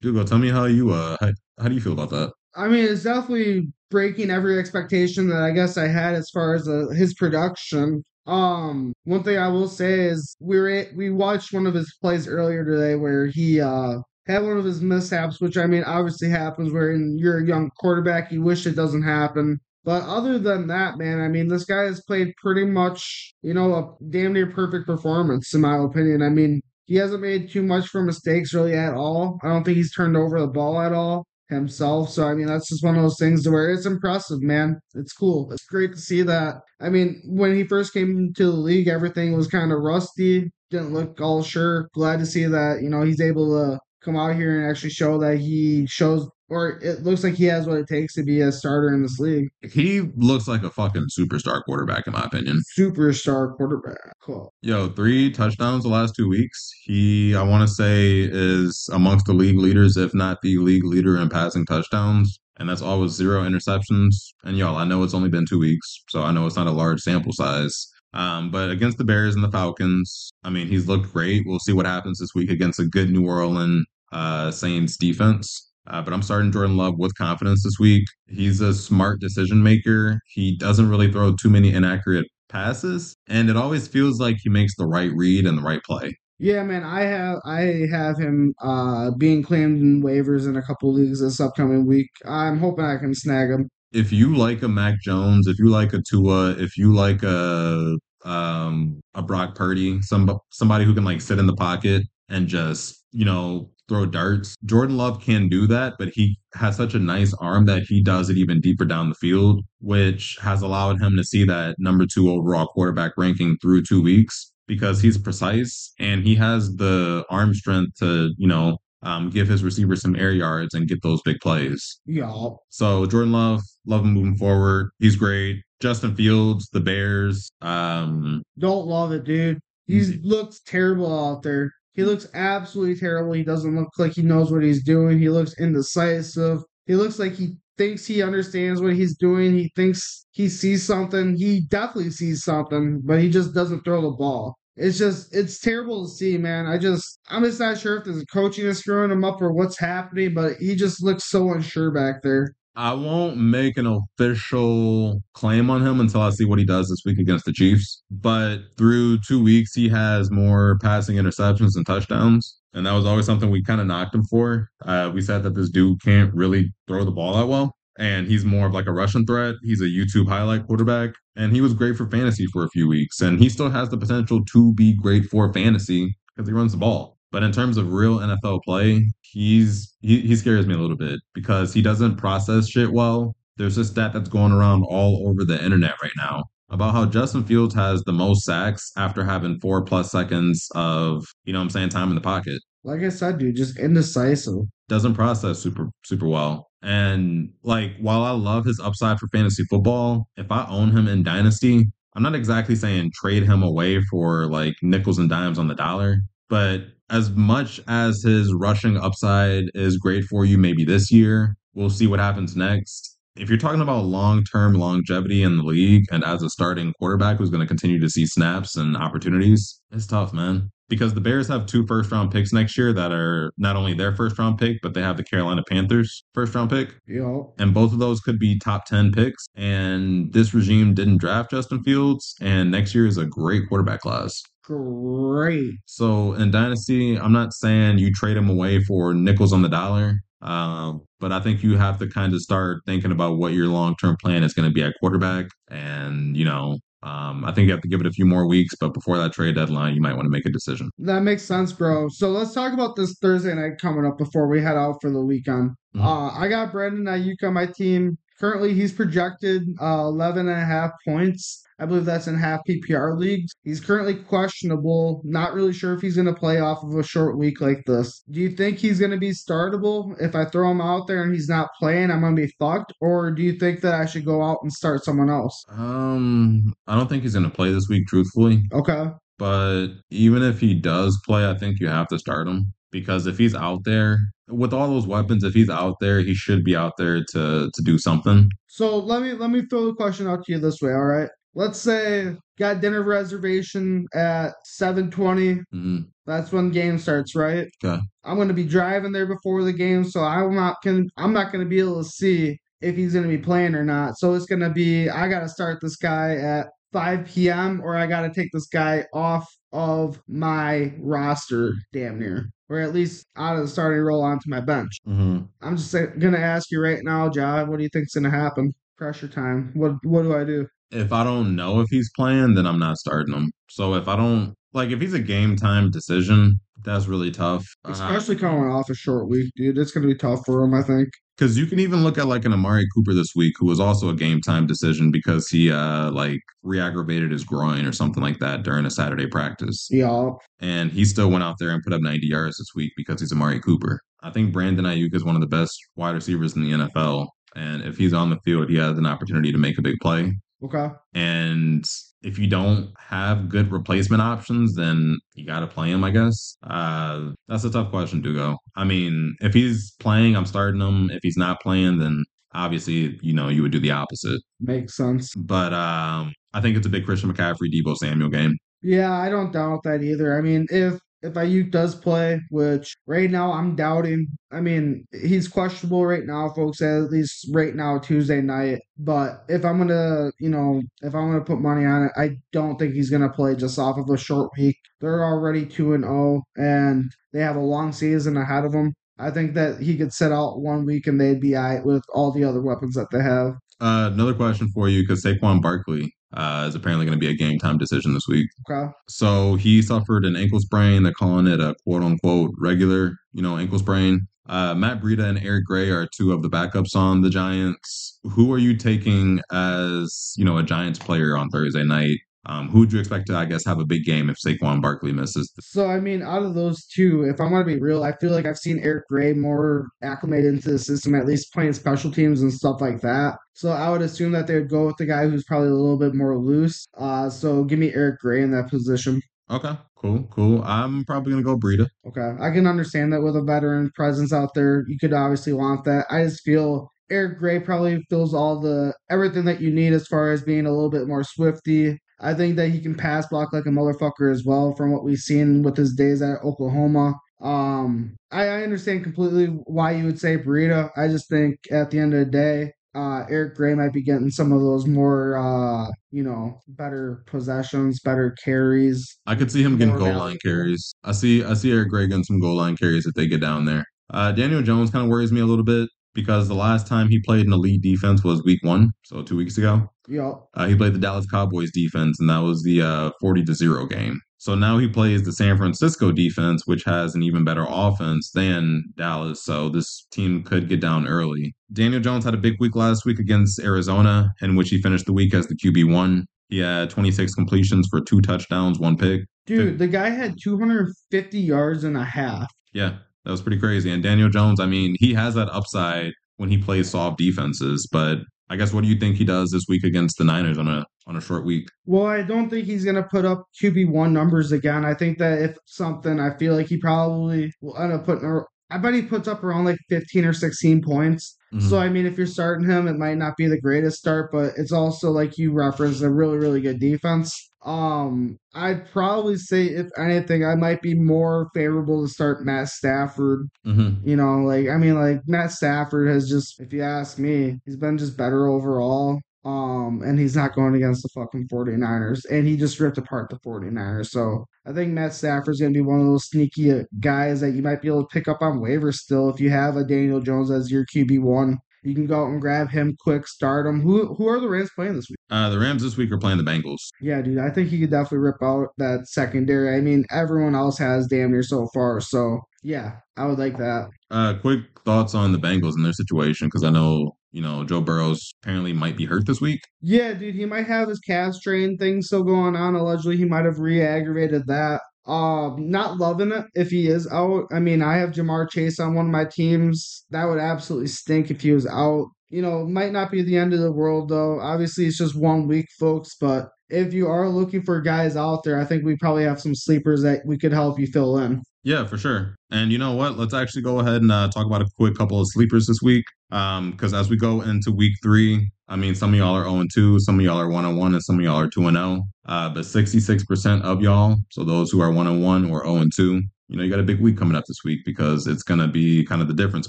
Dugo, tell me how you uh how, do you feel about that? I mean, it's definitely breaking every expectation that I guess I had as far as uh, his production. Um, one thing I will say is we were we watched one of his plays earlier today where he uh had one of his mishaps, which I mean obviously happens where you're a young quarterback, you wish it doesn't happen. But other than that, man, I mean, this guy has played pretty much, you know, a damn near perfect performance, in my opinion. I mean, he hasn't made too much for mistakes really at all. I don't think he's turned over the ball at all himself. So I mean, that's just one of those things to where it's impressive, man. It's cool. It's great to see that. I mean, when he first came to the league, everything was kind of rusty. Didn't look all sure. Glad to see that you know he's able to come out here and actually show that he shows or it looks like he has what it takes to be a starter in this league. He looks like a fucking superstar quarterback, in my opinion. Superstar quarterback. Cool. Yo, three touchdowns the last two weeks. He, I want to say, is amongst the league leaders, if not the league leader in passing touchdowns. And that's all with zero interceptions. And y'all, I know it's only been two weeks, so I know it's not a large sample size. Um, but against the Bears and the Falcons, I mean, he's looked great. We'll see what happens this week against a good New Orleans uh, Saints defense. Uh, but I'm starting Jordan Love with confidence this week. He's a smart decision maker. He doesn't really throw too many inaccurate passes, and it always feels like he makes the right read and the right play. Yeah, man, I have I have him uh, being claimed in waivers in a couple leagues this upcoming week. I'm hoping I can snag him. If you like a Mac Jones, if you like a Tua, if you like a um a Brock Purdy, some somebody who can like sit in the pocket and just you know throw darts. Jordan Love can do that, but he has such a nice arm that he does it even deeper down the field, which has allowed him to see that number two overall quarterback ranking through two weeks because he's precise and he has the arm strength to, you know, um, give his receivers some air yards and get those big plays. Yeah. So Jordan Love, love him moving forward. He's great. Justin Fields, the Bears. Um, Don't love it, dude. He looks terrible out there. He looks absolutely terrible. He doesn't look like he knows what he's doing. He looks indecisive. He looks like he thinks he understands what he's doing. He thinks he sees something. He definitely sees something, but he just doesn't throw the ball. It's just it's terrible to see, man. I just I'm just not sure if the coaching is screwing him up or what's happening, but he just looks so unsure back there. I won't make an official claim on him until I see what he does this week against the Chiefs. But through two weeks, he has more passing interceptions and touchdowns. And that was always something we kind of knocked him for. Uh, we said that this dude can't really throw the ball that well. And he's more of like a rushing threat. He's a YouTube highlight quarterback. And he was great for fantasy for a few weeks. And he still has the potential to be great for fantasy because he runs the ball. But in terms of real NFL play, he's he, he scares me a little bit because he doesn't process shit well. There's this stat that's going around all over the internet right now about how Justin Fields has the most sacks after having four plus seconds of, you know what I'm saying, time in the pocket. Like I said, dude, just indecisive. Doesn't process super super well. And like while I love his upside for fantasy football, if I own him in Dynasty, I'm not exactly saying trade him away for like nickels and dimes on the dollar, but as much as his rushing upside is great for you maybe this year, we'll see what happens next. If you're talking about long term longevity in the league and as a starting quarterback who's going to continue to see snaps and opportunities, it's tough, man. Because the Bears have two first round picks next year that are not only their first round pick, but they have the Carolina Panthers first round pick. Yeah. And both of those could be top 10 picks. And this regime didn't draft Justin Fields. And next year is a great quarterback class. Great. So in Dynasty, I'm not saying you trade him away for nickels on the dollar. Um, but I think you have to kind of start thinking about what your long term plan is going to be at quarterback. And, you know, um, I think you have to give it a few more weeks, but before that trade deadline, you might want to make a decision. That makes sense, bro. So let's talk about this Thursday night coming up before we head out for the weekend. Mhm. Uh, I got Brandon Aiyuk on my team. Currently, he's projected uh, 11 and a half points. I believe that's in half PPR leagues. He's currently questionable. Not really sure if he's going to play off of a short week like this. Do you think he's going to be startable? If I throw him out there and he's not playing, I'm going to be fucked? Or do you think that I should go out and start someone else? Um, I don't think he's going to play this week, truthfully. Okay. But even if he does play, I think you have to start him because if he's out there with all those weapons, if he's out there, he should be out there to to do something. So let me let me throw the question out to you this way, all right? Let's say got dinner reservation at 7:20. hmm That's when game starts, right? Okay. I'm going to be driving there before the game, so I'm not can I'm not going to be able to see if he's going to be playing or not. So it's going to be I got to start this guy at 5 p.m. or I got to take this guy off of my roster damn near or at least out of the starting role onto my bench. hmm I'm just going to ask you right now, John, what do you think's going to happen? Pressure time. What what do I do? If I don't know if he's playing, then I'm not starting him. So if I don't like, if he's a game time decision, that's really tough. Uh, Especially coming off a short week, dude. It's going to be tough for him, I think. Because you can even look at like an Amari Cooper this week, who was also a game time decision because he uh like re-aggravated his groin or something like that during a Saturday practice, Yeah. and he still went out there and put up 90 yards this week because he's Amari Cooper. I think Brandon Aiyuk is one of the best wide receivers in the NFL, and if he's on the field, he has an opportunity to make a big play. Okay. And if you don't have good replacement options, then you got to play him, I guess. Uh, that's a tough question, Dugo. I mean, if he's playing, I'm starting him. If he's not playing, then obviously, you know, you would do the opposite. Makes sense. But um, I think it's a big Christian McCaffrey, Deebo Samuel game. Yeah, I don't doubt that either. I mean, if if Aiyuk does play, which right now I'm doubting. I mean, he's questionable right now, folks. At least right now, Tuesday night. But if I'm gonna, you know, if I'm gonna put money on it, I don't think he's gonna play just off of a short week. They're already two and zero, and they have a long season ahead of them. I think that he could sit out one week and they'd be all right with all the other weapons that they have. Uh, another question for you because Saquon Barkley uh, is apparently going to be a game time decision this week. Okay. So he suffered an ankle sprain. They're calling it a quote unquote regular, you know, ankle sprain. Uh, Matt Breida and Eric Gray are two of the backups on the Giants. Who are you taking as, you know, a Giants player on Thursday night? Um, who would you expect to, I guess, have a big game if Saquon Barkley misses? So, I mean, out of those two, if I'm going to be real, I feel like I've seen Eric Gray more acclimated into the system, at least playing special teams and stuff like that. So, I would assume that they would go with the guy who's probably a little bit more loose. Uh, so, give me Eric Gray in that position. Okay, cool, cool. I'm probably gonna go Breida. Okay, I can understand that with a veteran presence out there, you could obviously want that. I just feel Eric Gray probably fills all the everything that you need as far as being a little bit more swifty, I think that he can pass block like a motherfucker as well from what we've seen with his days at Oklahoma. Um, I, I understand completely why you would say Breida. I just think at the end of the day, uh, Eric Gray might be getting some of those more, uh, you know, better possessions, better carries. I could see him getting goal line carries. I see, I see Eric Gray getting some goal line carries if they get down there. Uh, Daniel Jones kind of worries me a little bit because the last time he played an elite defense was week one, so two weeks ago. Yeah. Uh, he played the Dallas Cowboys defense, and that was the uh, 40 to 0 game. So now he plays the San Francisco defense, which has an even better offense than Dallas. So this team could get down early. Daniel Jones had a big week last week against Arizona, in which he finished the week as the QB1. He had 26 completions for two touchdowns, one pick. Dude, the guy had 250 yards and a half. Yeah, that was pretty crazy. And Daniel Jones, I mean, he has that upside when he plays soft defenses, but I guess what do you think he does this week against the Niners on a on a short week? Well, I don't think he's gonna put up QB one numbers again. I think that if something, I feel like he probably will end up putting. I bet he puts up around like 15 or 16 points. Mm-hmm. So I mean, if you're starting him, it might not be the greatest start, but it's also like you referenced a really really good defense. Um, I'd probably say if anything, I might be more favorable to start Matt Stafford. Mm-hmm. You know, like I mean, like Matt Stafford has just, if you ask me, he's been just better overall. Um, and he's not going against the fucking 49ers. And he just ripped apart the 49ers. So I think Matt Stafford's going to be one of those sneaky guys that you might be able to pick up on waivers still if you have a Daniel Jones as your QB1. You can go out and grab him quick, start him. Who who are the Rams playing this week? Uh, the Rams this week are playing the Bengals. Yeah, dude, I think he could definitely rip out that secondary. I mean, everyone else has damn near so far. So yeah, I would like that. Uh, quick thoughts on the Bengals and their situation because I know you know Joe Burrow's apparently might be hurt this week. Yeah, dude, he might have his calf strain thing still going on. Allegedly, he might have re-aggravated that. Um, not loving it if he is out. I mean, I have Ja'Marr Chase on one of my teams. That would absolutely stink if he was out. You know, might not be the end of the world though. Obviously, it's just one week, folks. But if you are looking for guys out there, I think we probably have some sleepers that we could help you fill in. Yeah, for sure. And you know what? Let's actually go ahead and uh, talk about a quick couple of sleepers this week. Because um, as we go into week three, I mean, some of y'all are 0 2, some of y'all are 1 1, and some of y'all are 2 0. Uh, but 66% of y'all, so those who are 1 1 or 0 2, you know, you got a big week coming up this week because it's going to be kind of the difference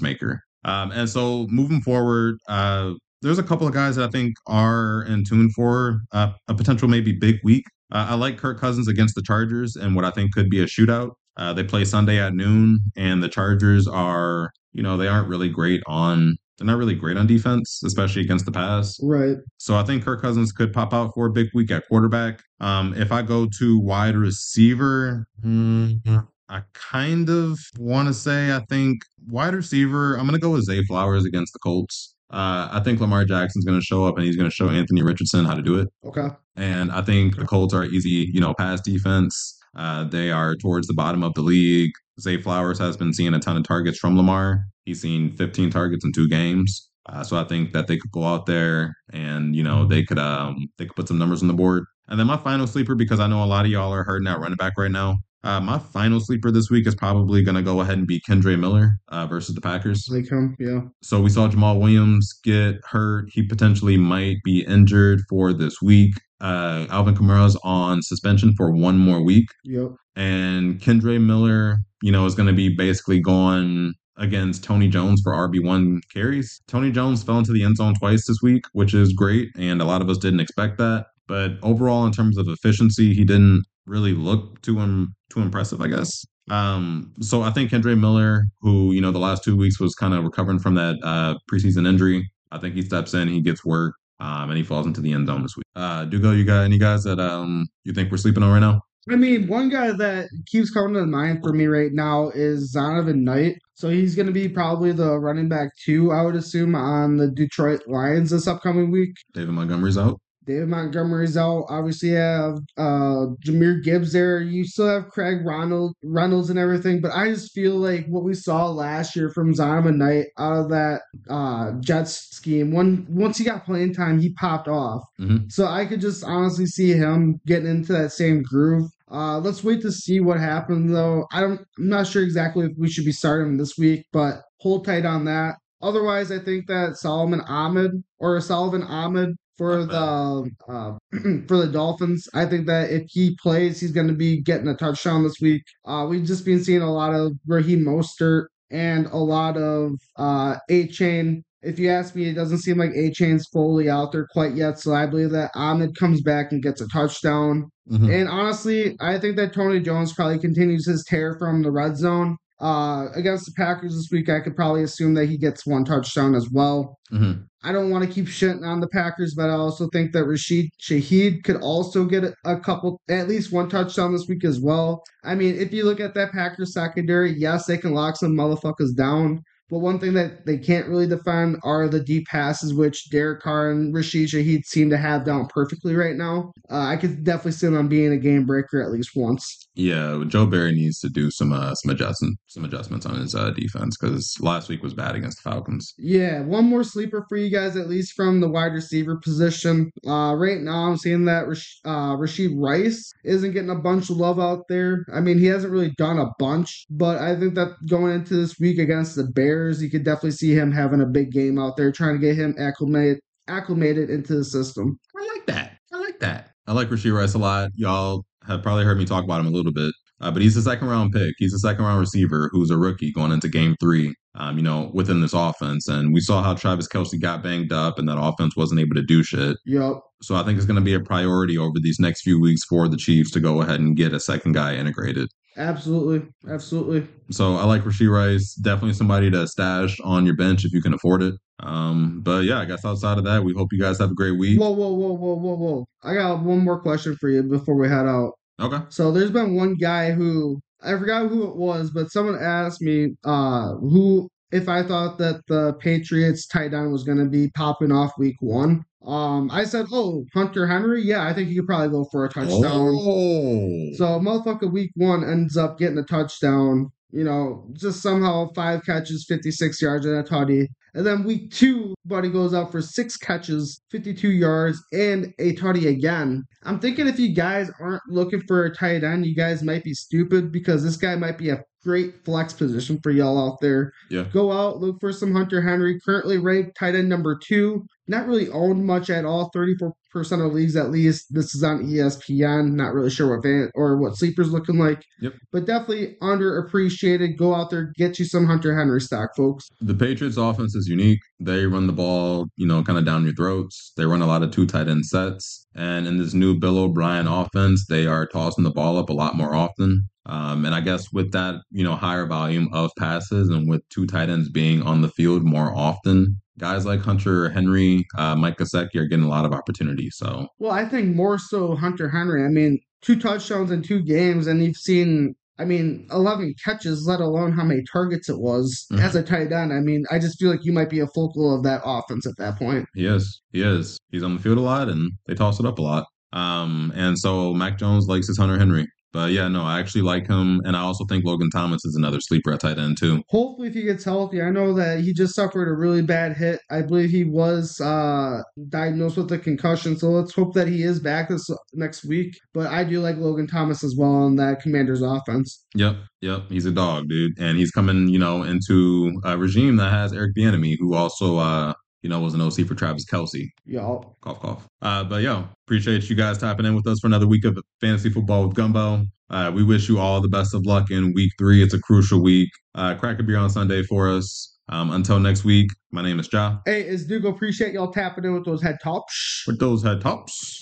maker. Um, and so moving forward, uh, there's a couple of guys that I think are in tune for uh, a potential maybe big week. Uh, I like Kirk Cousins against the Chargers and what I think could be a shootout. Uh, they play Sunday at noon, and the Chargers are, you know, they aren't really great on they're not really great on defense, especially against the pass. Right. So I think Kirk Cousins could pop out for a big week at quarterback. Um, if I go to wide receiver, mm-hmm. I kind of want to say I think wide receiver. I'm going to go with Zay Flowers against the Colts. Uh, I think Lamar Jackson's going to show up and he's going to show Anthony Richardson how to do it. Okay. And I think the Colts are easy, you know, pass defense. Uh, they are towards the bottom of the league. Zay Flowers has been seeing a ton of targets from Lamar. He's seen 15 targets in two games. Uh, so I think that they could go out there and you know they could um they could put some numbers on the board. And then my final sleeper because I know a lot of y'all are hurting out running back right now. Uh, my final sleeper this week is probably going to go ahead and be Kendre Miller uh, versus the Packers. Like him, yeah. So we saw Jamaal Williams get hurt. He potentially might be injured for this week. Uh, Alvin Kamara's on suspension for one more week. Yep. And Kendre Miller, you know, is going to be basically gone against Tony Jones for RB1 carries. Tony Jones fell into the end zone twice this week, which is great. And a lot of us didn't expect that. But overall, in terms of efficiency, he didn't really look too um, too impressive, I guess. Um, so I think Kendre Miller, who, you know, the last two weeks was kind of recovering from that uh, preseason injury, I think he steps in, he gets work. Um, and he falls into the end zone this week. Uh, Dugo, you got any guys that um you think we're sleeping on right now? I mean, one guy that keeps coming to mind for me right now is Zonovan Knight. So he's going to be probably the running back two, I would assume, on the Detroit Lions this upcoming week. David Montgomery's out. David Montgomery's out. Obviously, you have uh, Jahmyr Gibbs there. You still have Craig Ronald, Reynolds and everything. But I just feel like what we saw last year from Zonovan Knight out of that uh, Jets scheme, when once he got playing time, he popped off. Mm-hmm. So I could just honestly see him getting into that same groove. Uh, let's wait to see what happens, though. I don't, I'm not sure exactly if we should be starting him this week, but hold tight on that. Otherwise, I think that Salvon Ahmed or Salvon Ahmed for the uh, [clears throat] for the Dolphins. I think that if he plays, he's going to be getting a touchdown this week. Uh, we've just been seeing a lot of Raheem Mostert and a lot of uh, Achane. If you ask me, it doesn't seem like Achane's fully out there quite yet. So I believe that Ahmed comes back and gets a touchdown. Mm-hmm. And honestly, I think that Tony Jones probably continues his tear from the red zone. Uh, against the Packers this week, I could probably assume that he gets one touchdown as well. Mm-hmm. I don't want to keep shitting on the Packers, but I also think that Rashid Shaheed could also get a, couple, at least one touchdown this week as well. I mean, if you look at that Packers secondary, yes, they can lock some motherfuckers down. But one thing that they can't really defend are the deep passes, which Derek Carr and Rashid Shaheed seem to have down perfectly right now. Uh, I could definitely see them being a game breaker at least once. Yeah, Joe Barry needs to do some uh, some adjustment some adjustments on his uh, defense because last week was bad against the Falcons. Yeah, one more sleeper for you guys, at least from the wide receiver position. Uh, right now, I'm seeing that Rash- uh, Rashee Rice isn't getting a bunch of love out there. I mean, he hasn't really done a bunch, but I think that going into this week against the Bears, you could definitely see him having a big game out there, trying to get him acclimated acclimated into the system. I like that. I like that. I like Rashee Rice a lot. Y'all have probably heard me talk about him a little bit. Uh, but he's a second round pick. He's a second round receiver who's a rookie going into game three, um, you know, within this offense. And we saw how Travis Kelce got banged up and that offense wasn't able to do shit. Yep. So I think it's going to be a priority over these next few weeks for the Chiefs to go ahead and get a second guy integrated. Absolutely. Absolutely. So I like Rashee Rice. Definitely somebody to stash on your bench if you can afford it. Um, but yeah, I guess outside of that, we hope you guys have a great week. Whoa, whoa, whoa, whoa, whoa, whoa. I got one more question for you before we head out. Okay. So there's been one guy who I forgot who it was, but someone asked me uh who if I thought that the Patriots tight end was gonna be popping off week one. Um I said, Oh, Hunter Henry, yeah, I think he could probably go for a touchdown. Oh. So motherfucker week one ends up getting a touchdown, you know, just somehow five catches, 56 yards and a tutty. And then week two, Buddy goes out for six catches, 52 yards, and a tutty again. I'm thinking if you guys aren't looking for a tight end, you guys might be stupid because this guy might be a great flex position for y'all out there. Yeah. Go out, look for some Hunter Henry, currently ranked tight end number two. Not really owned much at all, 34% of leagues at least. This is on ESPN. Not really sure what van or what sleepers looking like. Yep. But definitely underappreciated. Go out there, get you some Hunter Henry stock, folks. The Patriots offense is unique. They run the ball, you know, kind of down your throats. They run a lot of two tight end sets. And in this new Bill O'Brien offense, they are tossing the ball up a lot more often. Um, and I guess with that, you know, higher volume of passes and with two tight ends being on the field more often, guys like Hunter Henry, uh, Mike Gesicki are getting a lot of opportunities. So Well, I think more so Hunter Henry. I mean, two touchdowns in two games, and you've seen, I mean, 11 catches, let alone how many targets it was Mhm. as a tight end. I mean, I just feel like you might be a focal of that offense at that point. he is, he is. He's on the field a lot and they toss it up a lot. Um, and so Mac Jones likes his Hunter Henry. But yeah, no, I actually like him, and I also think Logan Thomas is another sleeper at tight end too. Hopefully, if he gets healthy, I know that he just suffered a really bad hit. I believe he was uh, diagnosed with a concussion, so let's hope that he is back this next week. But I do like Logan Thomas as well on that Commanders offense. Yep, yep, he's a dog, dude, and he's coming, you know, into a regime that has Eric Bieniemy, who also, uh, you know, was an OC for Travis Kelce. Y'all. Cough, cough. Uh, but yo, appreciate you guys tapping in with us for another week of fantasy football with Gumbo. Uh, we wish you all the best of luck in week three. It's a crucial week. Uh, crack a beer on Sunday for us. Um, until next week, my name is Jah. Hey, it's Dugo appreciate y'all tapping in with those head tops? With those head tops.